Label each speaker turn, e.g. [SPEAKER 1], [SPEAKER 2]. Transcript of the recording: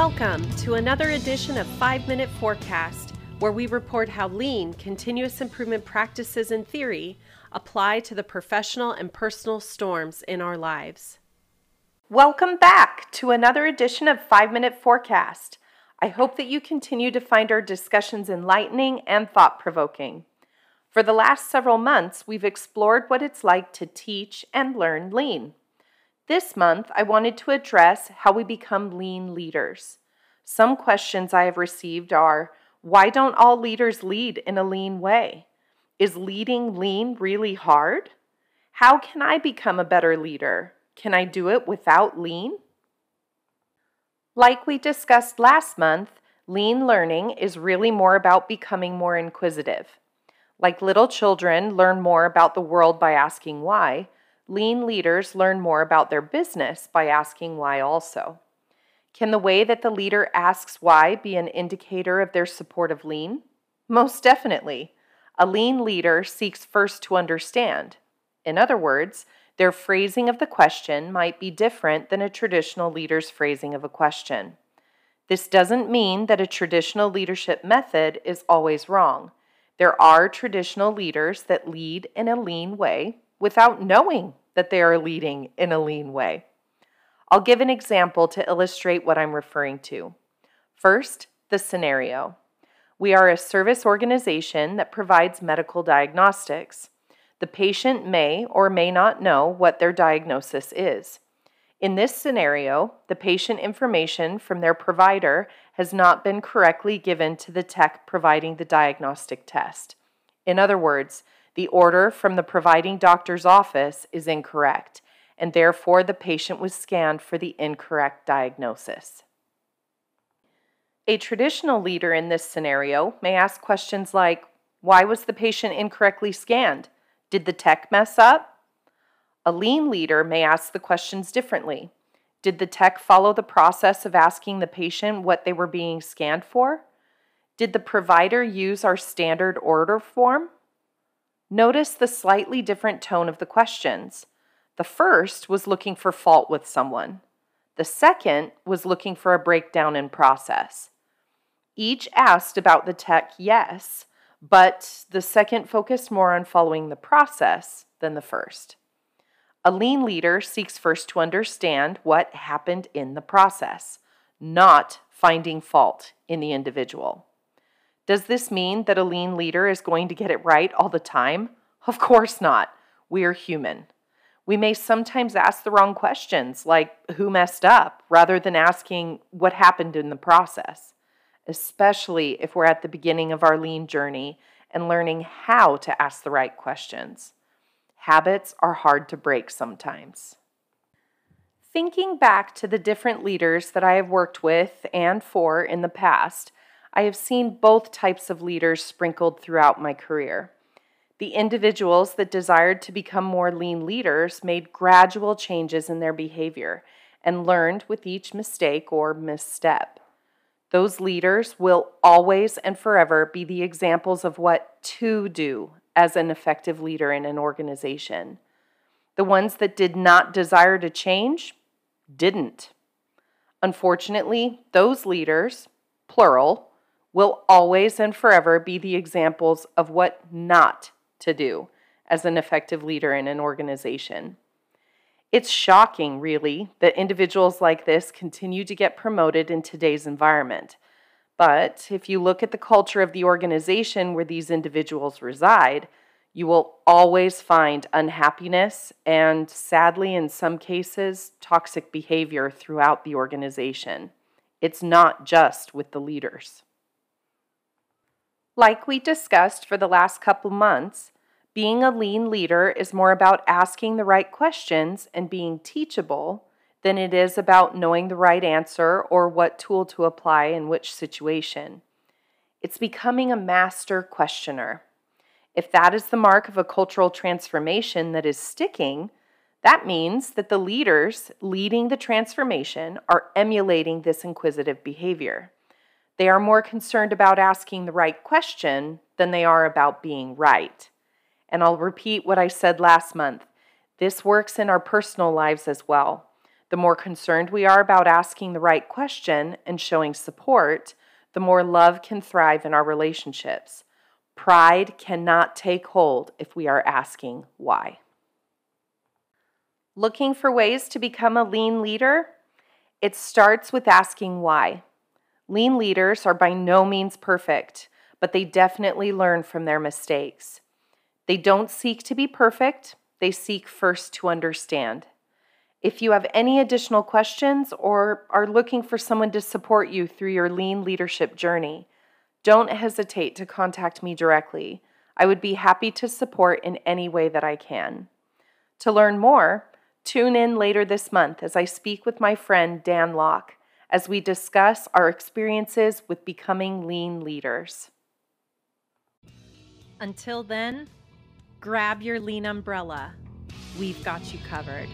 [SPEAKER 1] Welcome to another edition of 5 Minute Forecast, where we report how lean continuous improvement practices and theory apply to the professional and personal storms in our lives. Welcome back to another edition of 5 Minute Forecast. I hope that you continue to find our discussions enlightening and thought provoking. For the last several months, we've explored what it's like to teach and learn lean. This month, I wanted to address how we become lean leaders. Some questions I have received are why don't all leaders lead in a lean way? Is leading lean really hard? How can I become a better leader? Can I do it without lean? Like we discussed last month, lean learning is really more about becoming more inquisitive. Like little children learn more about the world by asking why, Lean leaders learn more about their business by asking why also. Can the way that the leader asks why be an indicator of their support of lean? Most definitely. A lean leader seeks first to understand. In other words, their phrasing of the question might be different than a traditional leader's phrasing of a question. This doesn't mean that a traditional leadership method is always wrong. There are traditional leaders that lead in a lean way without knowing that they are leading in a lean way. I'll give an example to illustrate what I'm referring to. First, the scenario. We are a service organization that provides medical diagnostics. The patient may or may not know what their diagnosis is. In this scenario, the patient information from their provider has not been correctly given to the tech providing the diagnostic test. In other words, the order from the providing doctor's office is incorrect, and therefore the patient was scanned for the incorrect diagnosis. A traditional leader in this scenario may ask questions like Why was the patient incorrectly scanned? Did the tech mess up? A lean leader may ask the questions differently. Did the tech follow the process of asking the patient what they were being scanned for? Did the provider use our standard order form? Notice the slightly different tone of the questions. The first was looking for fault with someone. The second was looking for a breakdown in process. Each asked about the tech, yes, but the second focused more on following the process than the first. A lean leader seeks first to understand what happened in the process, not finding fault in the individual. Does this mean that a lean leader is going to get it right all the time? Of course not. We are human. We may sometimes ask the wrong questions, like who messed up, rather than asking what happened in the process, especially if we're at the beginning of our lean journey and learning how to ask the right questions. Habits are hard to break sometimes. Thinking back to the different leaders that I have worked with and for in the past, I have seen both types of leaders sprinkled throughout my career. The individuals that desired to become more lean leaders made gradual changes in their behavior and learned with each mistake or misstep. Those leaders will always and forever be the examples of what to do as an effective leader in an organization. The ones that did not desire to change didn't. Unfortunately, those leaders, plural, will always and forever be the examples of what not to do as an effective leader in an organization. It's shocking, really, that individuals like this continue to get promoted in today's environment. But if you look at the culture of the organization where these individuals reside, you will always find unhappiness and, sadly, in some cases, toxic behavior throughout the organization. It's not just with the leaders. Like we discussed for the last couple months, being a lean leader is more about asking the right questions and being teachable than it is about knowing the right answer or what tool to apply in which situation. It's becoming a master questioner. If that is the mark of a cultural transformation that is sticking, that means that the leaders leading the transformation are emulating this inquisitive behavior. They are more concerned about asking the right question than they are about being right. And I'll repeat what I said last month this works in our personal lives as well. The more concerned we are about asking the right question and showing support, the more love can thrive in our relationships. Pride cannot take hold if we are asking why. Looking for ways to become a lean leader? It starts with asking why. Lean leaders are by no means perfect, but they definitely learn from their mistakes. They don't seek to be perfect, they seek first to understand. If you have any additional questions or are looking for someone to support you through your lean leadership journey, don't hesitate to contact me directly. I would be happy to support in any way that I can. To learn more, tune in later this month as I speak with my friend Dan Locke as we discuss our experiences with becoming lean leaders.
[SPEAKER 2] Until then, grab your lean umbrella. We've got you covered.